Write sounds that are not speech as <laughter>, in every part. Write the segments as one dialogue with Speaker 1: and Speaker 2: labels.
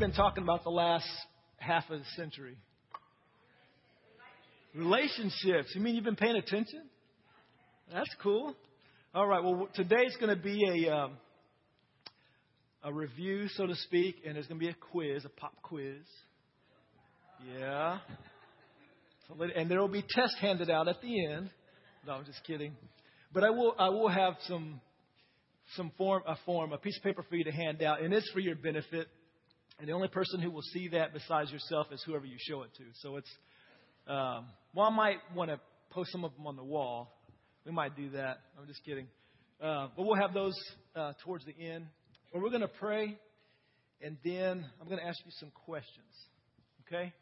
Speaker 1: been talking about the last half of the century? Relationships. You mean you've been paying attention? That's cool. All right. Well, today's going to be a um, a review, so to speak, and there's going to be a quiz, a pop quiz. Yeah. So, and there will be tests handed out at the end. No, I'm just kidding. But I will I will have some some form a form a piece of paper for you to hand out, and it's for your benefit. And the only person who will see that besides yourself is whoever you show it to. So it's um, well, I might want to post some of them on the wall we might do that. I'm just kidding. Uh, but we'll have those uh, towards the end. But we're going to pray, and then I'm going to ask you some questions. Okay?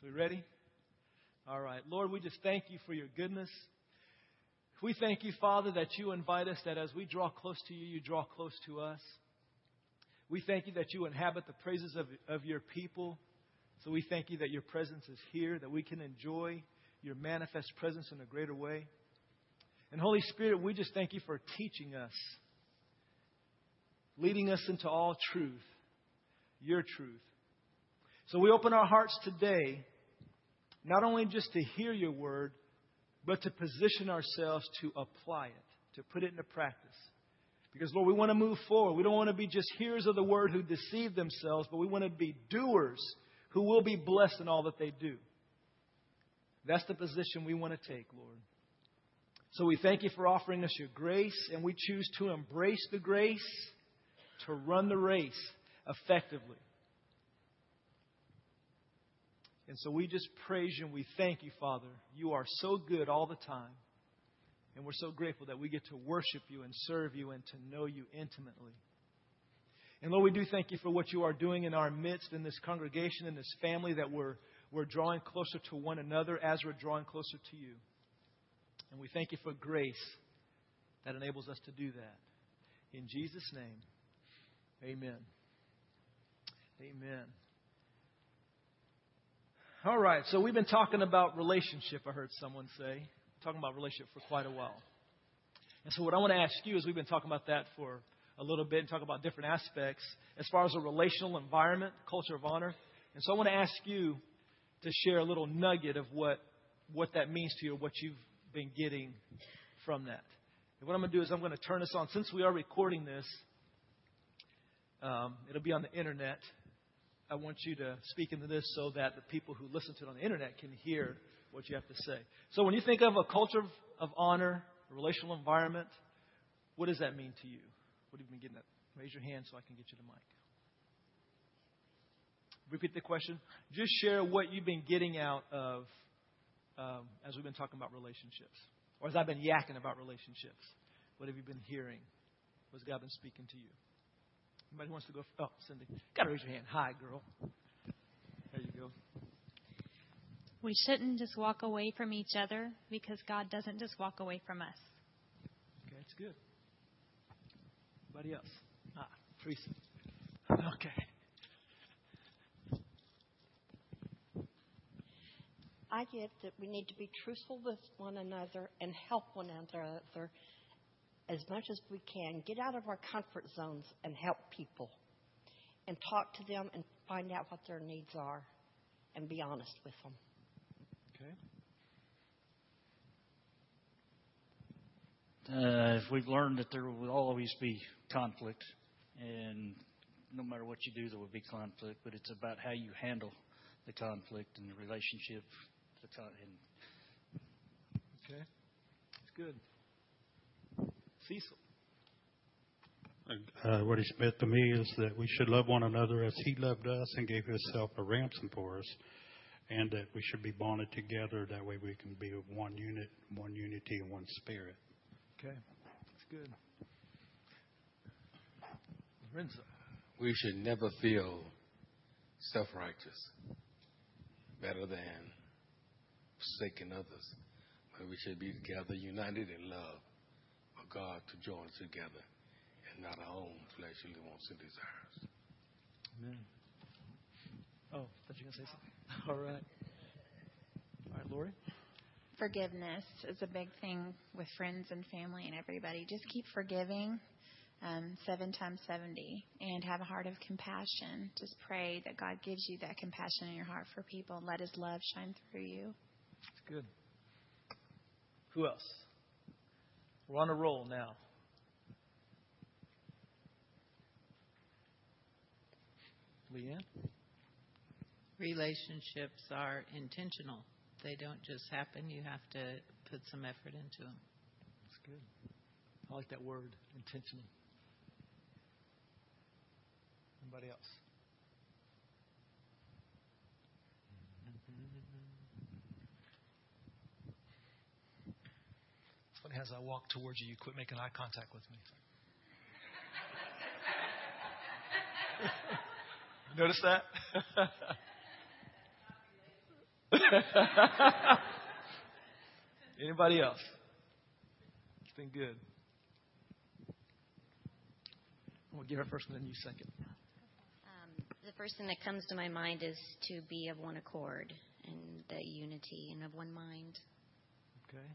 Speaker 1: So, we ready? All right. Lord, we just thank you for your goodness. We thank you, Father, that you invite us, that as we draw close to you, you draw close to us. We thank you that you inhabit the praises of, of your people. So we thank you that your presence is here, that we can enjoy your manifest presence in a greater way. And Holy Spirit, we just thank you for teaching us, leading us into all truth, your truth. So we open our hearts today, not only just to hear your word, but to position ourselves to apply it, to put it into practice. Because, Lord, we want to move forward. We don't want to be just hearers of the word who deceive themselves, but we want to be doers who will be blessed in all that they do. That's the position we want to take, Lord. So we thank you for offering us your grace, and we choose to embrace the grace to run the race effectively. And so we just praise you and we thank you, Father. You are so good all the time. And we're so grateful that we get to worship you and serve you and to know you intimately. And Lord, we do thank you for what you are doing in our midst, in this congregation, in this family, that we're, we're drawing closer to one another as we're drawing closer to you. And we thank you for grace that enables us to do that. In Jesus' name, amen. Amen. All right, so we've been talking about relationship, I heard someone say. Talking about relationship for quite a while. And so, what I want to ask you is we've been talking about that for a little bit and talk about different aspects as far as a relational environment, culture of honor. And so, I want to ask you to share a little nugget of what, what that means to you, what you've been getting from that. And what I'm going to do is I'm going to turn this on. Since we are recording this, um, it'll be on the internet. I want you to speak into this so that the people who listen to it on the internet can hear what you have to say. So when you think of a culture of, honor, a relational environment, what does that mean to you? What have you been getting at? Raise your hand so I can get you the mic. Repeat the question. Just share what you've been getting out of um, as we've been talking about relationships, or as I've been yakking about relationships? What have you been hearing? What's God been speaking to you? Anybody wants to go? Oh, Cindy, gotta raise your hand. Hi, girl. There you go.
Speaker 2: We shouldn't just walk away from each other because God doesn't just walk away from us.
Speaker 1: Okay, that's good. Anybody else? Ah, Teresa. Okay.
Speaker 3: I get that we need to be truthful with one another and help one another as much as we can. Get out of our comfort zones and help people and talk to them and find out what their needs are and be honest with them.
Speaker 1: Okay.
Speaker 4: Uh, we've learned that there will always be conflict, and no matter what you do, there will be conflict, but it's about how you handle the conflict and the relationship the time.
Speaker 1: Okay, it's good. Cecil.
Speaker 5: Uh, what he's meant to me is that we should love one another as he loved us and gave himself a ransom for us, and that we should be bonded together. That way we can be one unit, one unity, and one spirit.
Speaker 1: Okay, that's good. Lorenzo.
Speaker 6: We should never feel self righteous, better than forsaking others. But we should be together, united in love for God to join us together and not our own fleshly wants and desires.
Speaker 1: Amen. Oh, thought you were going to say something. All right. All right, Lori?
Speaker 7: Forgiveness is a big thing with friends and family and everybody. Just keep forgiving. um, seven times 70 and have a heart of compassion. Just pray that God gives you that compassion in your heart for people and let His love shine through you.
Speaker 1: That's good. Who else? We're on a roll now. Leanne?
Speaker 8: Relationships are intentional. They don't just happen. You have to put some effort into them.
Speaker 1: That's good. I like that word, intentional. Anybody else? As I walk towards you, you quit making eye contact with me. <laughs> Notice that? <laughs> Anybody else? It's been good. We'll give her first and then you second.
Speaker 9: Um, the first thing that comes to my mind is to be of one accord and the unity and of one mind.
Speaker 1: Okay.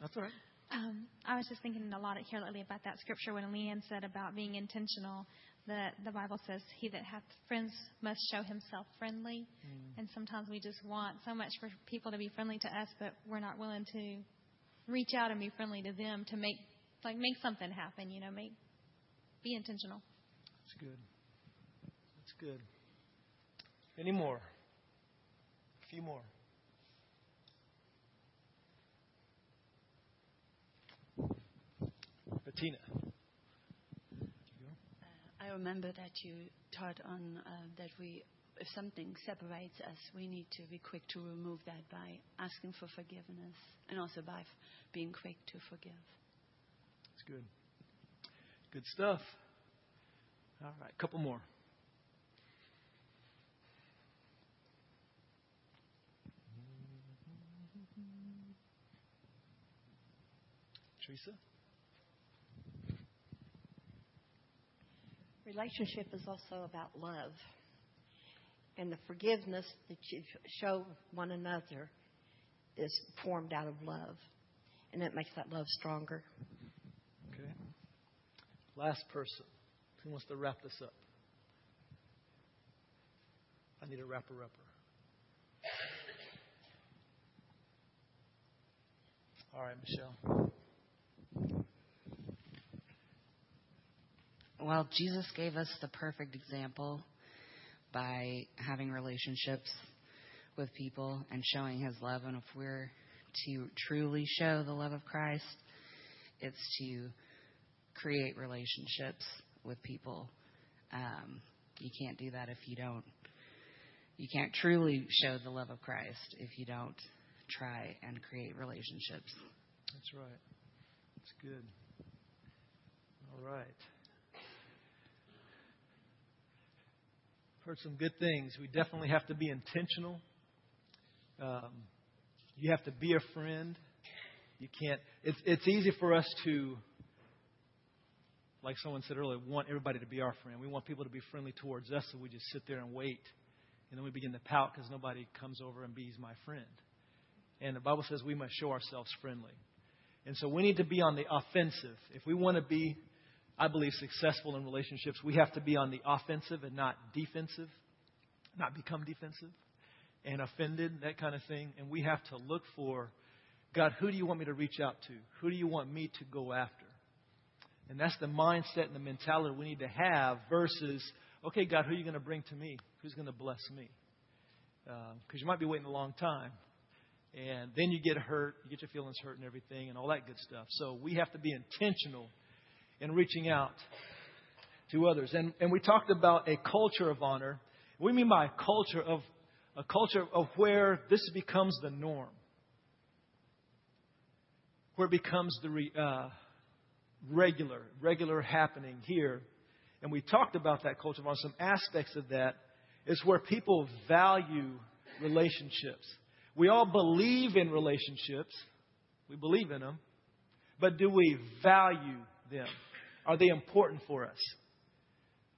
Speaker 1: That's all right.
Speaker 2: Um, I was just thinking a lot here lately about that scripture when Leanne said about being intentional. That the Bible says, "He that hath friends must show himself friendly."
Speaker 1: Mm.
Speaker 2: And sometimes we just want so much for people to be friendly to us, but we're not willing to reach out and be friendly to them to make like make something happen. You know, make be intentional.
Speaker 1: That's good. That's good. Any more? A few more. Bettina.
Speaker 10: I remember that you taught on uh, that we, if something separates us, we need to be quick to remove that by asking for forgiveness and also by f- being quick to forgive.
Speaker 1: That's good. Good stuff. All right, a couple more. Teresa?
Speaker 3: Relationship is also about love. And the forgiveness that you show one another is formed out of love. And it makes that love stronger.
Speaker 1: Okay. Last person. Who wants to wrap this up? I need a wrapper upper. All right, Michelle.
Speaker 11: Well, Jesus gave us the perfect example by having relationships with people and showing his love. And if we're to truly show the love of Christ, it's to create relationships with people. Um, you can't do that if you don't. You can't truly show the love of Christ if you don't try and create relationships.
Speaker 1: That's right. That's good. All right. Heard some good things. We definitely have to be intentional. Um, you have to be a friend. You can't. It's it's easy for us to, like someone said earlier, want everybody to be our friend. We want people to be friendly towards us, so we just sit there and wait, and then we begin to pout because nobody comes over and be's my friend. And the Bible says we must show ourselves friendly. And so we need to be on the offensive. If we want to be, I believe, successful in relationships, we have to be on the offensive and not defensive, not become defensive and offended, that kind of thing. And we have to look for, God, who do you want me to reach out to? Who do you want me to go after? And that's the mindset and the mentality we need to have versus, okay, God, who are you going to bring to me? Who's going to bless me? Because uh, you might be waiting a long time and then you get hurt, you get your feelings hurt and everything, and all that good stuff. So we have to be intentional in reaching out to others. And and we talked about a culture of honor. We mean by a culture of a culture of where this becomes the norm, where it becomes the re, uh, regular, regular happening here. And we talked about that culture of honor. Some aspects of that is where people value relationships. We all believe in relationships. We believe in them. But do we value them? Are they important for us?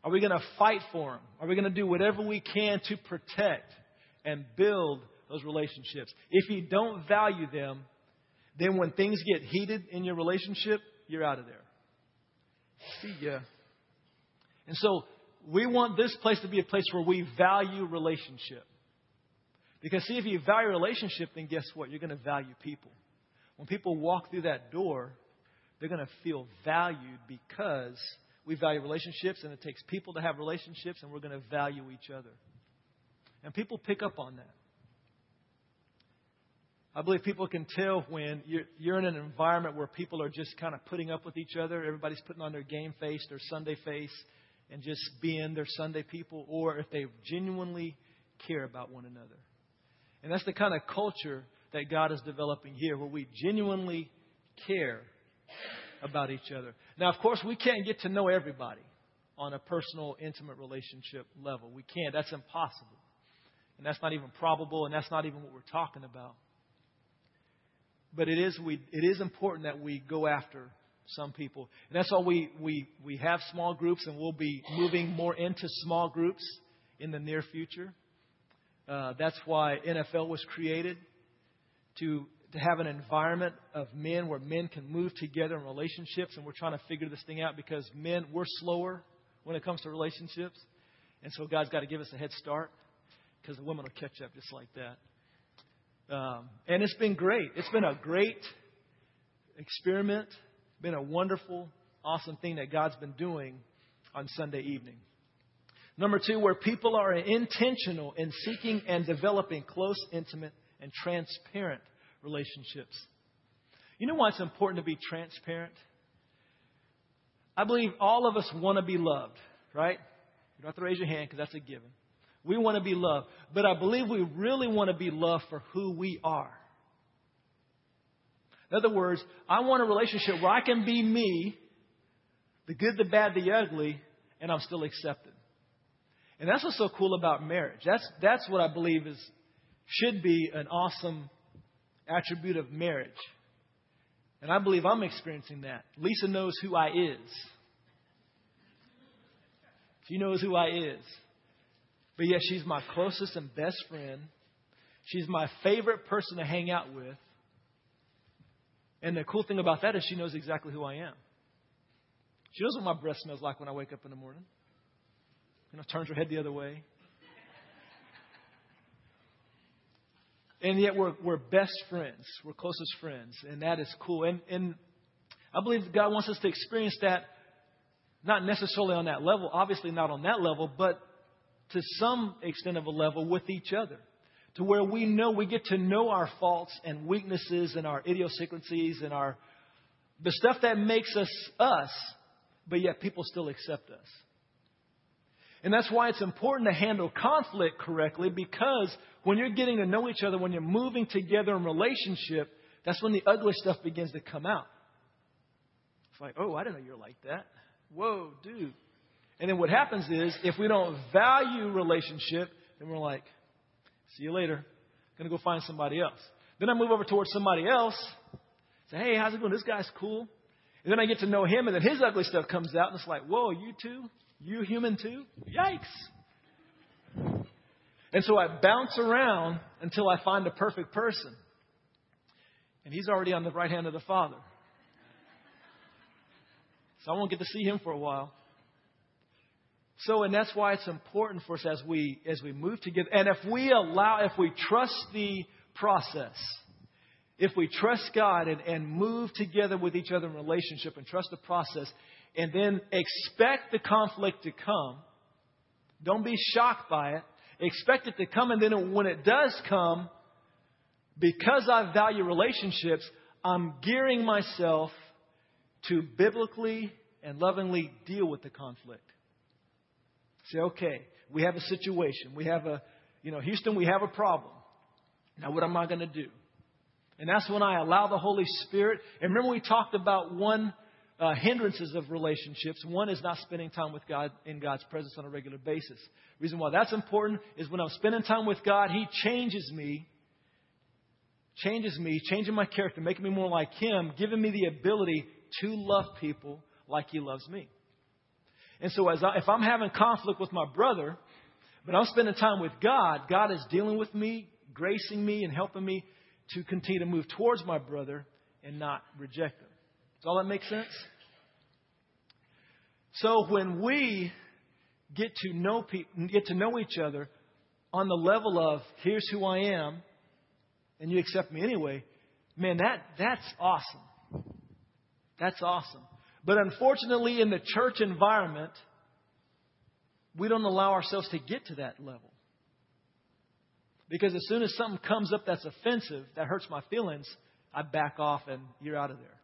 Speaker 1: Are we going to fight for them? Are we going to do whatever we can to protect and build those relationships? If you don't value them, then when things get heated in your relationship, you're out of there. See ya. And so we want this place to be a place where we value relationship. Because, see, if you value relationship, then guess what? You're going to value people. When people walk through that door, they're going to feel valued because we value relationships, and it takes people to have relationships, and we're going to value each other. And people pick up on that. I believe people can tell when you're, you're in an environment where people are just kind of putting up with each other. Everybody's putting on their game face, their Sunday face, and just being their Sunday people, or if they genuinely care about one another. And that's the kind of culture that God is developing here, where we genuinely care about each other. Now, of course, we can't get to know everybody on a personal, intimate relationship level. We can't. That's impossible. And that's not even probable, and that's not even what we're talking about. But it is, we, it is important that we go after some people. And that's why we, we, we have small groups, and we'll be moving more into small groups in the near future. Uh, that's why NFL was created to, to have an environment of men where men can move together in relationships. And we're trying to figure this thing out because men, we're slower when it comes to relationships. And so God's got to give us a head start because the women will catch up just like that. Um, and it's been great. It's been a great experiment, been a wonderful, awesome thing that God's been doing on Sunday evening. Number two, where people are intentional in seeking and developing close, intimate, and transparent relationships. You know why it's important to be transparent? I believe all of us want to be loved, right? You don't have to raise your hand because that's a given. We want to be loved. But I believe we really want to be loved for who we are. In other words, I want a relationship where I can be me, the good, the bad, the ugly, and I'm still accepted. And that's what's so cool about marriage. That's, that's what I believe is, should be an awesome attribute of marriage. And I believe I'm experiencing that. Lisa knows who I is. She knows who I is. But yet she's my closest and best friend. She's my favorite person to hang out with. And the cool thing about that is she knows exactly who I am. She knows what my breath smells like when I wake up in the morning. You know, turns her head the other way. And yet we're, we're best friends. We're closest friends. And that is cool. And, and I believe God wants us to experience that, not necessarily on that level, obviously not on that level, but to some extent of a level with each other. To where we know, we get to know our faults and weaknesses and our idiosyncrasies and our, the stuff that makes us us, but yet people still accept us. And that's why it's important to handle conflict correctly because when you're getting to know each other, when you're moving together in relationship, that's when the ugly stuff begins to come out. It's like, oh, I didn't know you're like that. Whoa, dude. And then what happens is, if we don't value relationship, then we're like, see you later. I'm Gonna go find somebody else. Then I move over towards somebody else. Say, hey, how's it going? This guy's cool. And then I get to know him, and then his ugly stuff comes out, and it's like, whoa, you too? You human too? Yikes. And so I bounce around until I find a perfect person. And he's already on the right hand of the Father. So I won't get to see him for a while. So, and that's why it's important for us as we, as we move together. And if we allow, if we trust the process, if we trust God and, and move together with each other in relationship and trust the process, and then expect the conflict to come, don't be shocked by it. Expect it to come, and then when it does come, because I value relationships, I'm gearing myself to biblically and lovingly deal with the conflict. Say, okay, we have a situation. We have a, you know, Houston, we have a problem. Now, what am I going to do? And that's when I allow the Holy Spirit. And remember, we talked about one uh, hindrances of relationships. One is not spending time with God in God's presence on a regular basis. Reason why that's important is when I'm spending time with God, He changes me, changes me, changing my character, making me more like Him, giving me the ability to love people like He loves me. And so, as I, if I'm having conflict with my brother, but I'm spending time with God, God is dealing with me, gracing me, and helping me to continue to move towards my brother and not reject him. All that make sense? So when we get to know pe- get to know each other on the level of here's who I am, and you accept me anyway, man, that that's awesome. That's awesome. But unfortunately, in the church environment, we don't allow ourselves to get to that level. Because as soon as something comes up that's offensive, that hurts my feelings, I back off and you're out of there.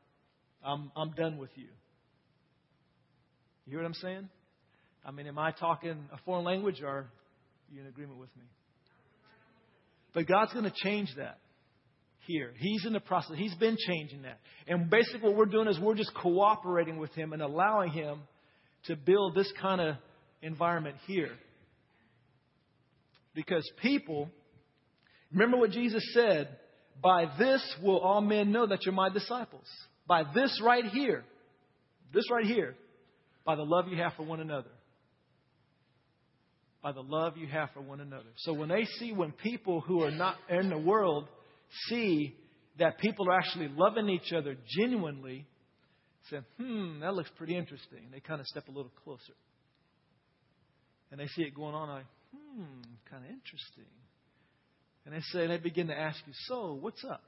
Speaker 1: I'm, I'm done with you. You hear what I'm saying? I mean, am I talking a foreign language or are you in agreement with me? But God's going to change that here. He's in the process. He's been changing that. And basically, what we're doing is we're just cooperating with Him and allowing Him to build this kind of environment here. Because people, remember what Jesus said by this will all men know that you're my disciples. By this right here, this right here, by the love you have for one another. By the love you have for one another. So when they see, when people who are not in the world see that people are actually loving each other genuinely, say, hmm, that looks pretty interesting. They kind of step a little closer. And they see it going on, like, hmm, kind of interesting. And they say, and they begin to ask you, so what's up?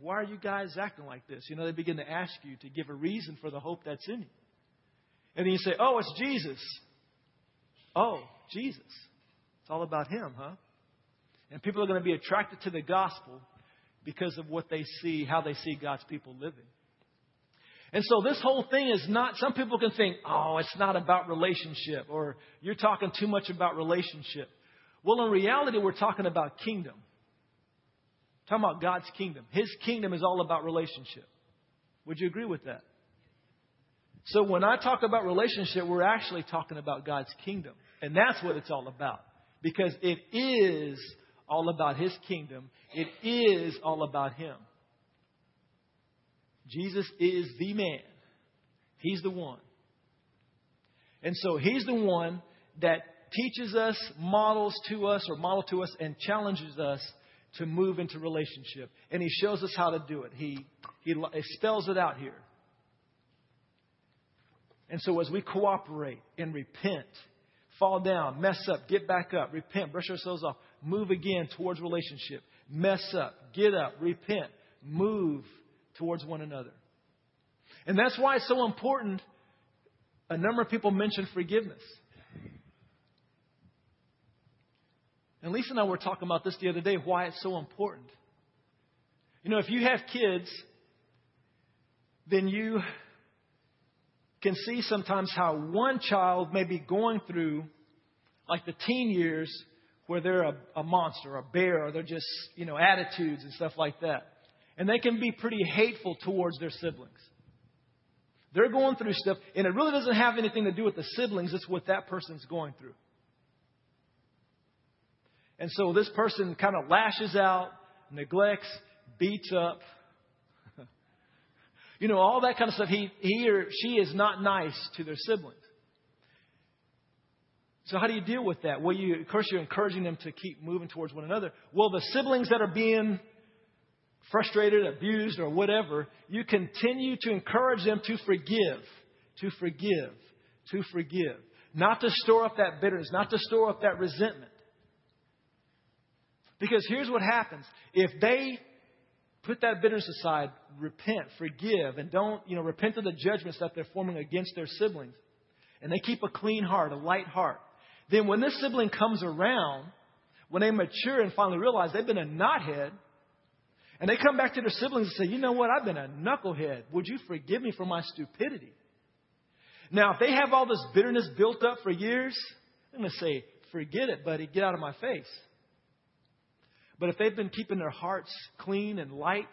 Speaker 1: Why are you guys acting like this? You know, they begin to ask you to give a reason for the hope that's in you. And then you say, oh, it's Jesus. Oh, Jesus. It's all about Him, huh? And people are going to be attracted to the gospel because of what they see, how they see God's people living. And so this whole thing is not, some people can think, oh, it's not about relationship, or you're talking too much about relationship. Well, in reality, we're talking about kingdom. Talking about God's kingdom. His kingdom is all about relationship. Would you agree with that? So when I talk about relationship, we're actually talking about God's kingdom. And that's what it's all about. Because it is all about His kingdom. It is all about Him. Jesus is the man. He's the one. And so He's the one that teaches us, models to us, or model to us, and challenges us to move into relationship. And He shows us how to do it. He, he, spells it out here. And so as we cooperate and repent, fall down, mess up, get back up, repent, brush ourselves off, move again towards relationship, mess up, get up, repent, move towards one another. And that's why it's so important. A number of people mention forgiveness. And Lisa and I were talking about this the other day, why it's so important. You know, if you have kids, then you can see sometimes how one child may be going through, like the teen years, where they're a, a monster, a bear, or they're just, you know, attitudes and stuff like that. And they can be pretty hateful towards their siblings. They're going through stuff, and it really doesn't have anything to do with the siblings, it's what that person's going through. And so this person kind of lashes out, neglects, beats up, <laughs> you know, all that kind of stuff. He, he or she is not nice to their siblings. So how do you deal with that? Well, you, of course, you're encouraging them to keep moving towards one another. Well, the siblings that are being frustrated, abused, or whatever, you continue to encourage them to forgive, to forgive, to forgive. Not to store up that bitterness, not to store up that resentment. Because here's what happens. If they put that bitterness aside, repent, forgive, and don't, you know, repent of the judgments that they're forming against their siblings. And they keep a clean heart, a light heart. Then when this sibling comes around, when they mature and finally realize they've been a knothead, and they come back to their siblings and say, you know what, I've been a knucklehead. Would you forgive me for my stupidity? Now, if they have all this bitterness built up for years, I'm going to say, forget it, buddy. Get out of my face. But if they've been keeping their hearts clean and light,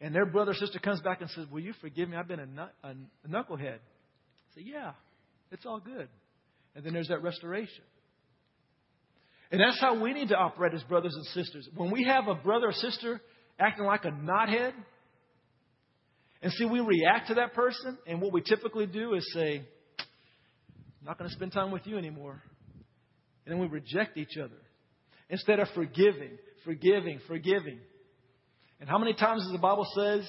Speaker 1: and their brother or sister comes back and says, Will you forgive me? I've been a, nut, a, knucklehead. Say, Yeah, it's all good. And then there's that restoration. And that's how we need to operate as brothers and sisters. When we have a brother or sister acting like a knothead, and see, we react to that person, and what we typically do is say, I'm not going to spend time with you anymore. And then we reject each other instead of forgiving forgiving, forgiving. And how many times does the Bible says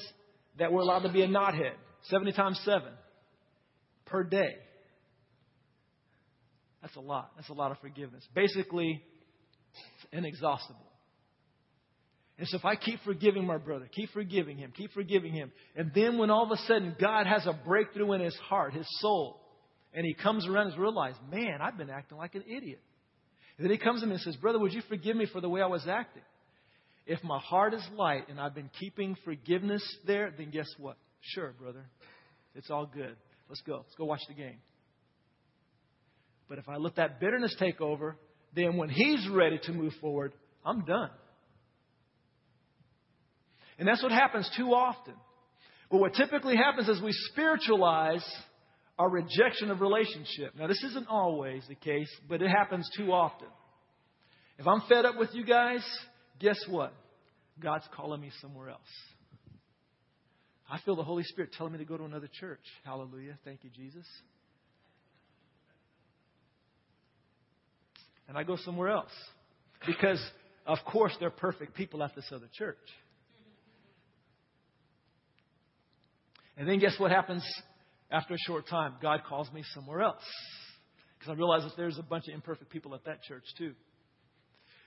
Speaker 1: that we're allowed to be a knothead? 70 times 7 per day. That's a lot. That's a lot of forgiveness. Basically, it's inexhaustible. And so if I keep forgiving my brother, keep forgiving him, keep forgiving him, and then when all of a sudden God has a breakthrough in his heart, his soul, and he comes around and realizes, man, I've been acting like an idiot. And then he comes to me and says, Brother, would you forgive me for the way I was acting? If my heart is light and I've been keeping forgiveness there, then guess what? Sure, brother. It's all good. Let's go. Let's go watch the game. But if I let that bitterness take over, then when he's ready to move forward, I'm done. And that's what happens too often. But what typically happens is we spiritualize our rejection of relationship. Now, this isn't always the case, but it happens too often. If I'm fed up with you guys, guess what? God's calling me somewhere else. I feel the Holy Spirit telling me to go to another church. Hallelujah. Thank you, Jesus. And I go somewhere else. Because, of course, they're perfect people at this other church. And then guess what happens after a short time? God calls me somewhere else. Because I realize that there's a bunch of imperfect people at that church too.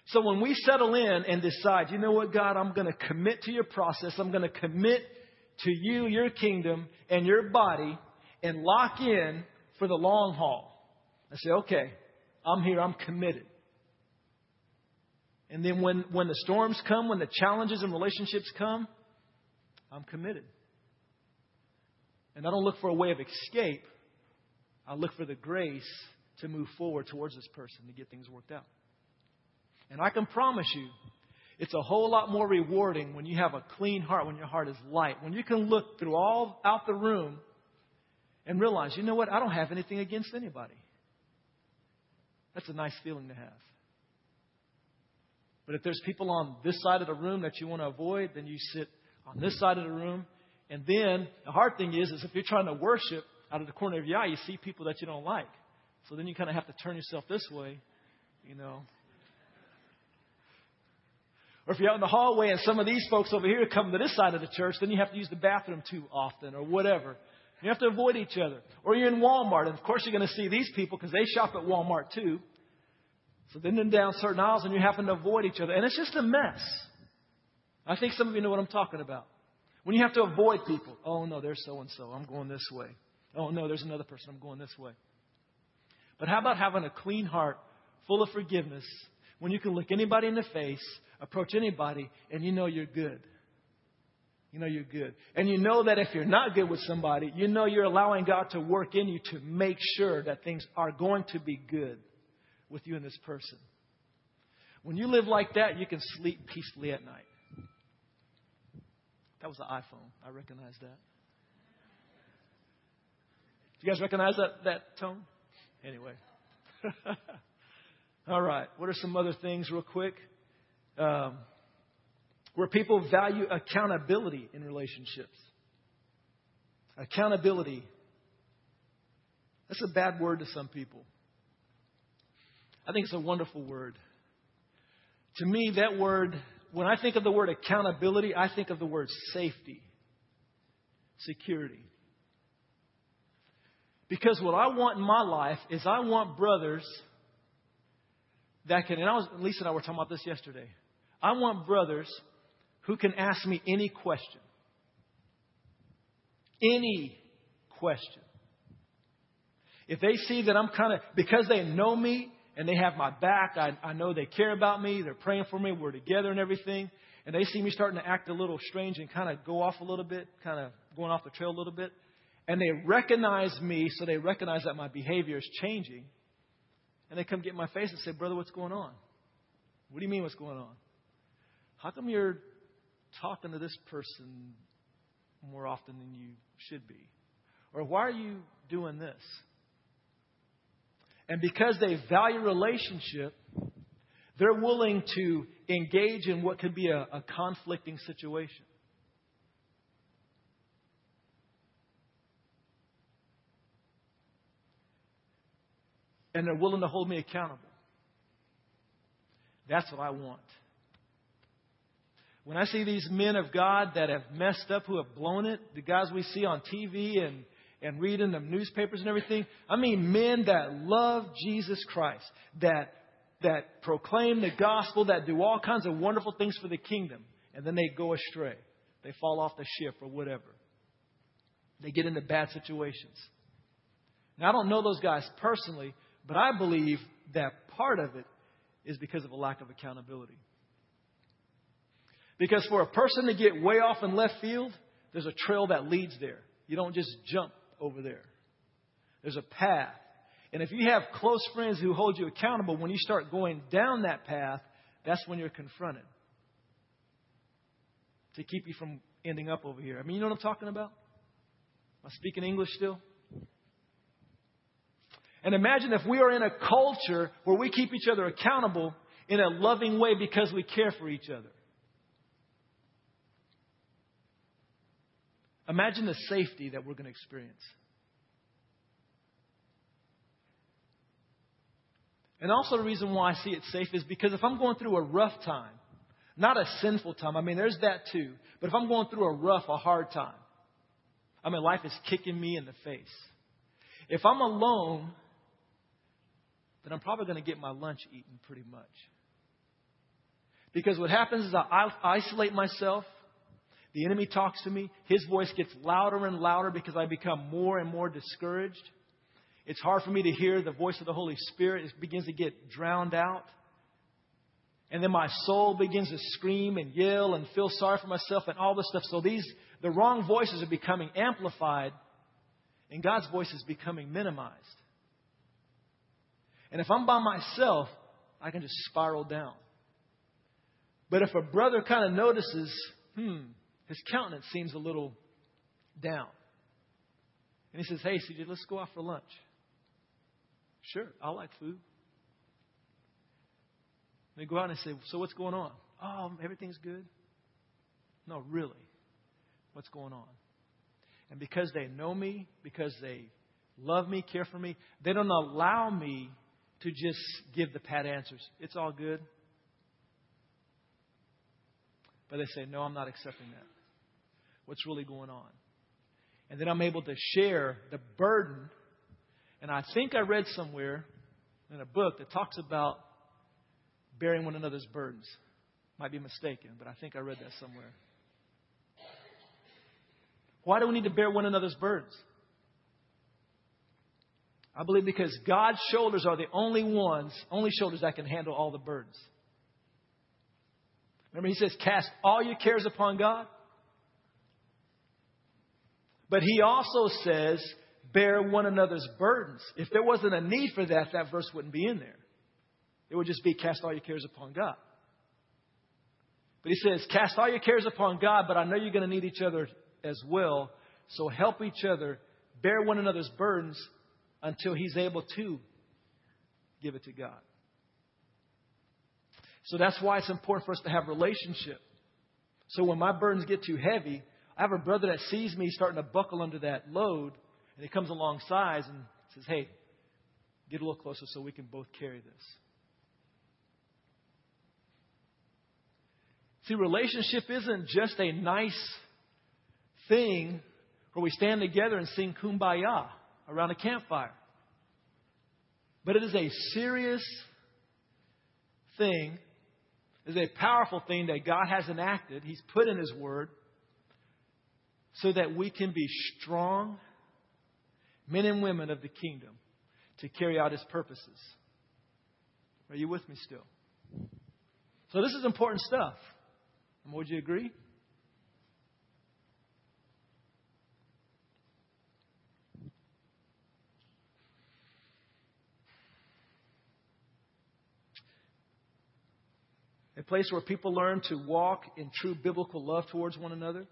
Speaker 1: So when we settle in and decide, you know what, God, I'm going to commit to your process, I'm going to commit to you, your kingdom, and your body, and lock in for the long haul. I say, okay, I'm here, I'm committed. And then when, when the storms come, when the challenges and relationships come, I'm committed. And I don't look for a way of escape. I look for the grace to move forward towards this person to get things worked out. And I can promise you, it's a whole lot more rewarding when you have a clean heart, when your heart is light, when you can look through all out the room and realize, you know what, I don't have anything against anybody. That's a nice feeling to have. But if there's people on this side of the room that you want to avoid, then you sit on this side of the room and then the hard thing is, is if you're trying to worship out of the corner of your eye, you see people that you don't like. So then you kind of have to turn yourself this way, you know. Or if you're out in the hallway and some of these folks over here come to this side of the church, then you have to use the bathroom too often or whatever. You have to avoid each other. Or you're in Walmart, and of course you're going to see these people because they shop at Walmart too. So then they're down certain aisles and you happen to avoid each other. And it's just a mess. I think some of you know what I'm talking about. When you have to avoid people, oh no, there's so and so, I'm going this way. Oh no, there's another person, I'm going this way. But how about having a clean heart, full of forgiveness, when you can look anybody in the face, approach anybody, and you know you're good? You know you're good. And you know that if you're not good with somebody, you know you're allowing God to work in you to make sure that things are going to be good with you and this person. When you live like that, you can sleep peacefully at night. That was the iPhone. I recognize that. Do you guys recognize that, that tone? Anyway. <laughs> All right. What are some other things, real quick? Um, where people value accountability in relationships. Accountability. That's a bad word to some people. I think it's a wonderful word. To me, that word when I think of the word accountability, I think of the word safety, security. Because what I want in my life is I want brothers that can, and I was, Lisa and I were talking about this yesterday. I want brothers who can ask me any question. Any question. If they see that I'm kind of, because they know me and they have my back. I, I know they care about me. They're praying for me. We're together and everything. And they see me starting to act a little strange and kind of go off a little bit, kind of going off the trail a little bit. And they recognize me, so they recognize that my behavior is changing. And they come get in my face and say, Brother, what's going on? What do you mean, what's going on? How come you're talking to this person more often than you should be? Or why are you doing this? And because they value relationship, they're willing to engage in what could be a, a conflicting situation. And they're willing to hold me accountable. That's what I want. When I see these men of God that have messed up, who have blown it, the guys we see on TV and, and reading the newspapers and everything. I mean, men that love Jesus Christ, that, that proclaim the gospel, that do all kinds of wonderful things for the kingdom, and then they go astray. They fall off the ship or whatever. They get into bad situations. Now, I don't know those guys personally, but I believe that part of it is because of a lack of accountability. Because for a person to get way off in left field, there's a trail that leads there. You don't just jump over there. There's a path. And if you have close friends who hold you accountable, when you start going down that path, that's when you're confronted to keep you from ending up over here. I mean, you know what I'm talking about? Am I speaking English still? And imagine if we are in a culture where we keep each other accountable in a loving way because we care for each other. Imagine the safety that we're going to experience. And also, the reason why I see it safe is because if I'm going through a rough time, not a sinful time, I mean, there's that too, but if I'm going through a rough, a hard time, I mean, life is kicking me in the face. If I'm alone, then I'm probably going to get my lunch eaten pretty much. Because what happens is I isolate myself. The enemy talks to me. His voice gets louder and louder because I become more and more discouraged. It's hard for me to hear the voice of the Holy Spirit. It begins to get drowned out. And then my soul begins to scream and yell and feel sorry for myself and all this stuff. So these, the wrong voices are becoming amplified and God's voice is becoming minimized. And if I'm by myself, I can just spiral down. But if a brother kind of notices, hmm, his countenance seems a little down. And he says, Hey, CJ, let's go out for lunch. Sure, I like food. They go out and say, So what's going on? Oh, everything's good. No, really. What's going on? And because they know me, because they love me, care for me, they don't allow me to just give the pat answers. It's all good. But they say, No, I'm not accepting that. What's really going on? And then I'm able to share the burden. And I think I read somewhere in a book that talks about bearing one another's burdens. Might be mistaken, but I think I read that somewhere. Why do we need to bear one another's burdens? I believe because God's shoulders are the only ones, only shoulders that can handle all the burdens. Remember, He says, Cast all your cares upon God. But He also says, Bear one another's burdens. If there wasn't a need for that, that verse wouldn't be in there. It would just be, Cast all your cares upon God. But He says, Cast all your cares upon God, but I know you're going to need each other as well. So help each other, bear one another's burdens until he's able to give it to God. So that's why it's important for us to have relationship. So when my burdens get too heavy, I have a brother that sees me starting to buckle under that load, and he comes alongside and says, Hey, get a little closer so we can both carry this. See, relationship isn't just a nice thing where we stand together and sing kumbaya around a campfire. But it is a serious thing, it is a powerful thing that God has enacted, He's put in His Word, so that we can be strong men and women of the kingdom to carry out His purposes. Are you with me still? So, this is important stuff. Would you agree? a place where people learn to walk in true biblical love towards one another,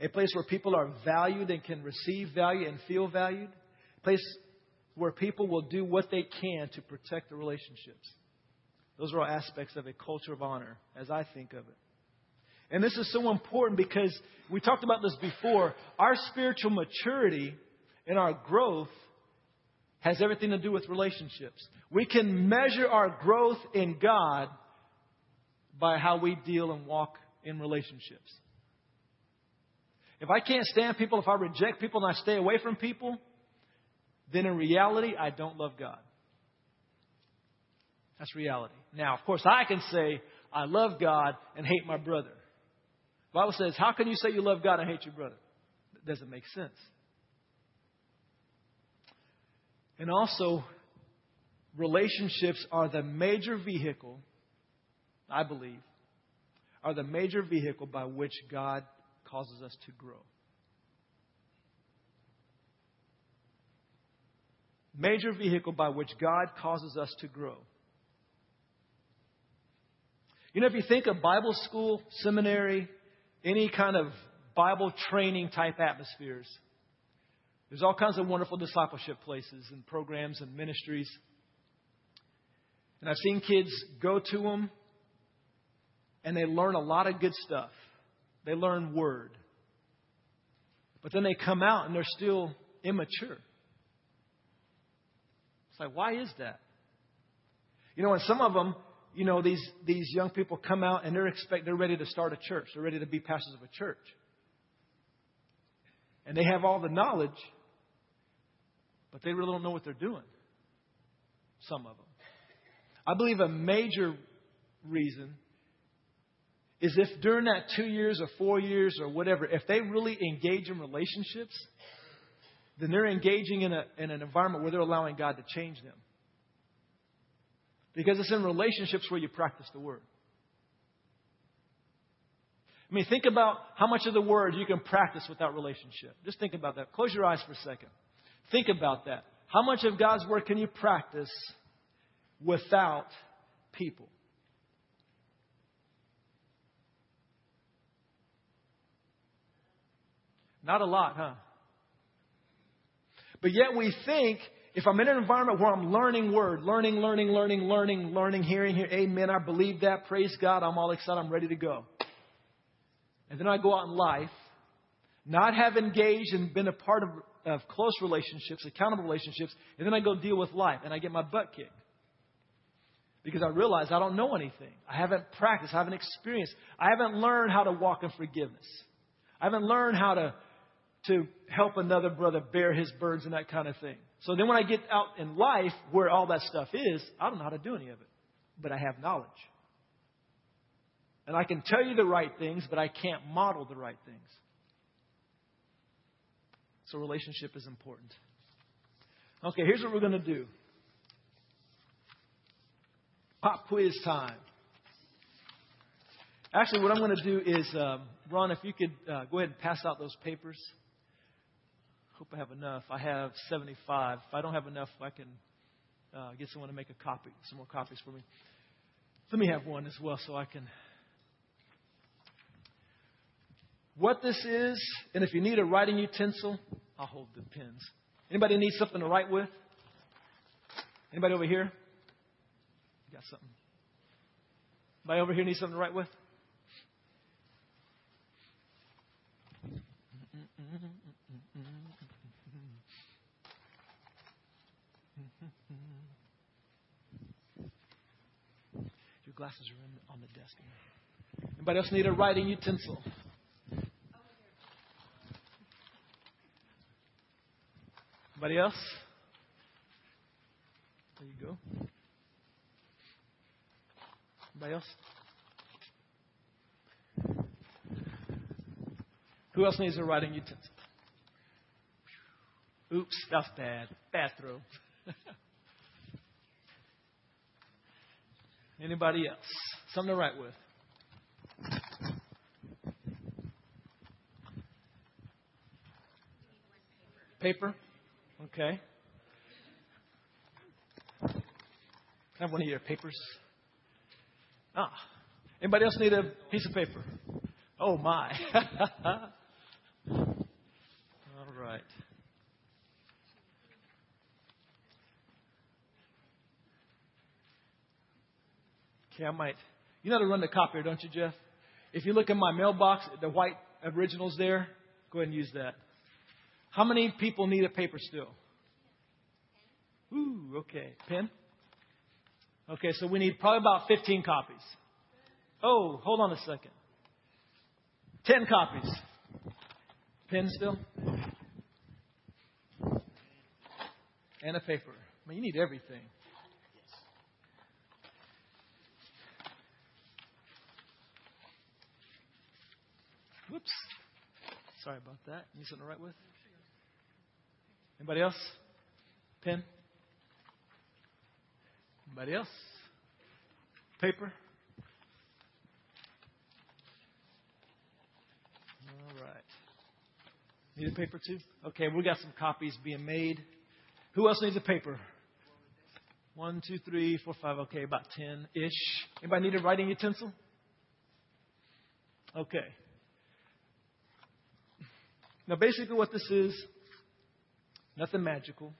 Speaker 1: a place where people are valued and can receive value and feel valued, a place where people will do what they can to protect the relationships. Those are all aspects of a culture of honor, as I think of it. And this is so important because we talked about this before. Our spiritual maturity and our growth has everything to do with relationships. We can measure our growth in God by how we deal and walk in relationships. If I can't stand people, if I reject people and I stay away from people, then in reality, I don't love God. That's reality. Now, of course, I can say, I love God and hate my brother. The Bible says, How can you say you love God and hate your brother? That doesn't make sense. And also, relationships are the major vehicle, I believe, are the major vehicle by which God causes us to grow. Major vehicle by which God causes us to grow. You know, if you think of Bible school, seminary, any kind of Bible training type atmospheres, there's all kinds of wonderful discipleship places and programs and ministries. And I've seen kids go to them and they learn a lot of good stuff. They learn word. But then they come out and they're still immature. It's like, why is that? You know, and some of them, you know, these, these young people come out and they're expect they're ready to start a church. They're ready to be pastors of a church. And they have all the knowledge, but they really don't know what they're doing. Some of them. I believe a major reason is if during that two years or four years or whatever, if they really engage in relationships, then they're engaging in, a, in an environment where they're allowing God to change them. Because it's in relationships where you practice the word. I mean, think about how much of the word you can practice without relationship. Just think about that. Close your eyes for a second. Think about that. How much of God's word can you practice without people? Not a lot, huh? But yet we think if I'm in an environment where I'm learning word, learning, learning, learning, learning, learning, hearing, here, amen, I believe that, praise God, I'm all excited, I'm ready to go. And then I go out in life, not have engaged and been a part of, of close relationships, accountable relationships, and then I go deal with life and I get my butt kicked. Because I realize I don't know anything. I haven't practiced, I haven't experienced, I haven't learned how to walk in forgiveness. I haven't learned how to, to help another brother bear his burdens and that kind of thing. So then when I get out in life where all that stuff is, I don't know how to do any of it. But I have knowledge. And I can tell you the right things, but I can't model the right things. So relationship is important. Okay, here's what we're going to do. Pop quiz time. Actually, what I'm going to do is, um, Ron, if you could uh, go ahead and pass out those papers. Hope I have enough. I have 75. If I don't have enough, I can uh, get someone to make a copy, some more copies for me. Let me have one as well so I can. What this is, and if you need a writing utensil, I'll hold the pens. Anybody need something to write with? Anybody over here? You got something? Anybody over here need something to write with? <laughs> Your glasses are on the desk. Anybody else need a writing utensil? Anybody else? There you go. Anybody else? Who else needs a writing utensil? Oops, that's bad. Bad. <laughs> Anybody else? Something to write with. Paper? Okay. Have one of your papers? Ah. Anybody else need a piece of paper? Oh my. <laughs> All right. Okay, I might. You know how to run the copier, don't you, Jeff? If you look in my mailbox, the white originals there, go ahead and use that. How many people need a paper still? Ooh, okay. Pen? Okay, so we need probably about 15 copies. Oh, hold on a second. 10 copies. Pen still? And a paper. I mean, you need everything. Whoops. Sorry about that. Need something to write with? Anybody else? Pen? Anybody else? Paper? All right. Need a paper too? Okay, we got some copies being made. Who else needs a paper? One, two, three, four, five. Okay, about ten ish. Anybody need a writing utensil? Okay. Now, basically, what this is, nothing magical,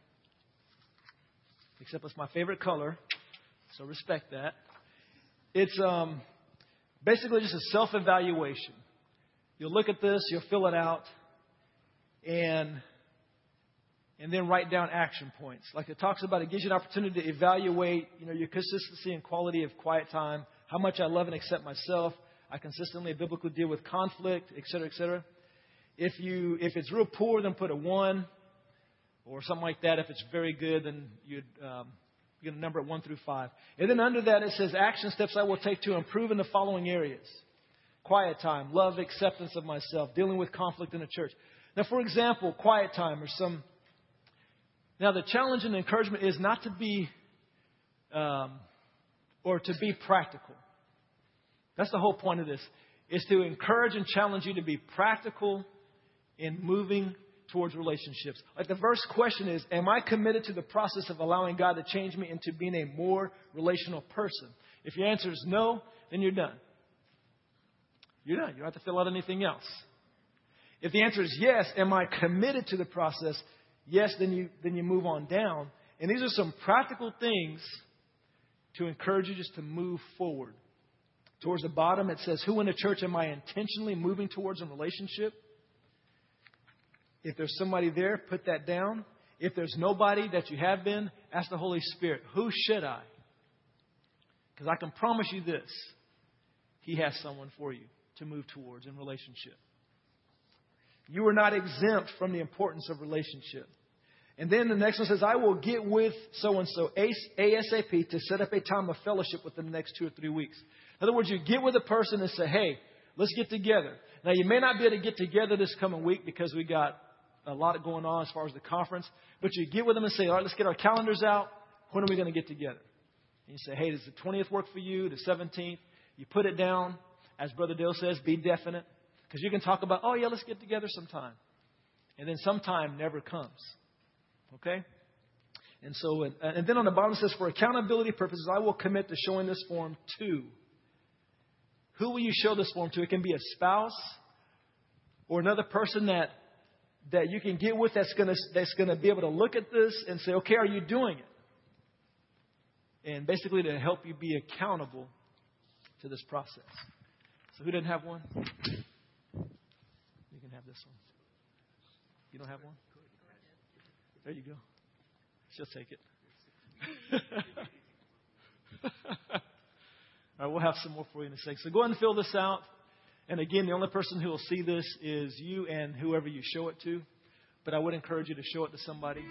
Speaker 1: except it's my favorite color, so respect that. It's um, basically just a self evaluation. You'll look at this, you'll fill it out, and and then write down action points. Like it talks about, it gives you an opportunity to evaluate, you know, your consistency and quality of quiet time, how much I love and accept myself, I consistently biblically deal with conflict, et cetera, et cetera. If you if it's real poor, then put a one or something like that. If it's very good, then you'd um, to number it one through five. And then under that it says action steps I will take to improve in the following areas: quiet time, love, acceptance of myself, dealing with conflict in the church. Now, for example, quiet time or some. Now, the challenge and encouragement is not to be um, or to be practical. That's the whole point of this: is to encourage and challenge you to be practical in moving towards relationships. Like the first question is, am I committed to the process of allowing God to change me into being a more relational person? If your answer is no, then you're done. You're done. You don't have to fill out anything else. If the answer is yes, am I committed to the process? Yes, then you then you move on down. And these are some practical things to encourage you just to move forward. Towards the bottom, it says, Who in the church am I intentionally moving towards in relationship? If there's somebody there, put that down. If there's nobody that you have been, ask the Holy Spirit, who should I? Because I can promise you this He has someone for you to move towards in relationship. You are not exempt from the importance of relationship. And then the next one says, I will get with so and so ASAP to set up a time of fellowship within the next two or three weeks. In other words, you get with a person and say, hey, let's get together. Now, you may not be able to get together this coming week because we got a lot going on as far as the conference. But you get with them and say, all right, let's get our calendars out. When are we going to get together? And you say, hey, does the 20th work for you? The 17th? You put it down. As Brother Dale says, be definite. Because you can talk about, oh, yeah, let's get together sometime. And then sometime never comes. Okay? And so, and then on the bottom it says, for accountability purposes, I will commit to showing this form to. Who will you show this form to? It can be a spouse or another person that that you can get with that's going to that's going to be able to look at this and say, okay, are you doing it? And basically to help you be accountable to this process. So who didn't have one? You can have this one. You don't have one? There you go. She'll take it. <laughs> All right, we'll have some more for you in a second. So go ahead and fill this out. And again, the only person who will see this is you and whoever you show it to. But I would encourage you to show it to somebody.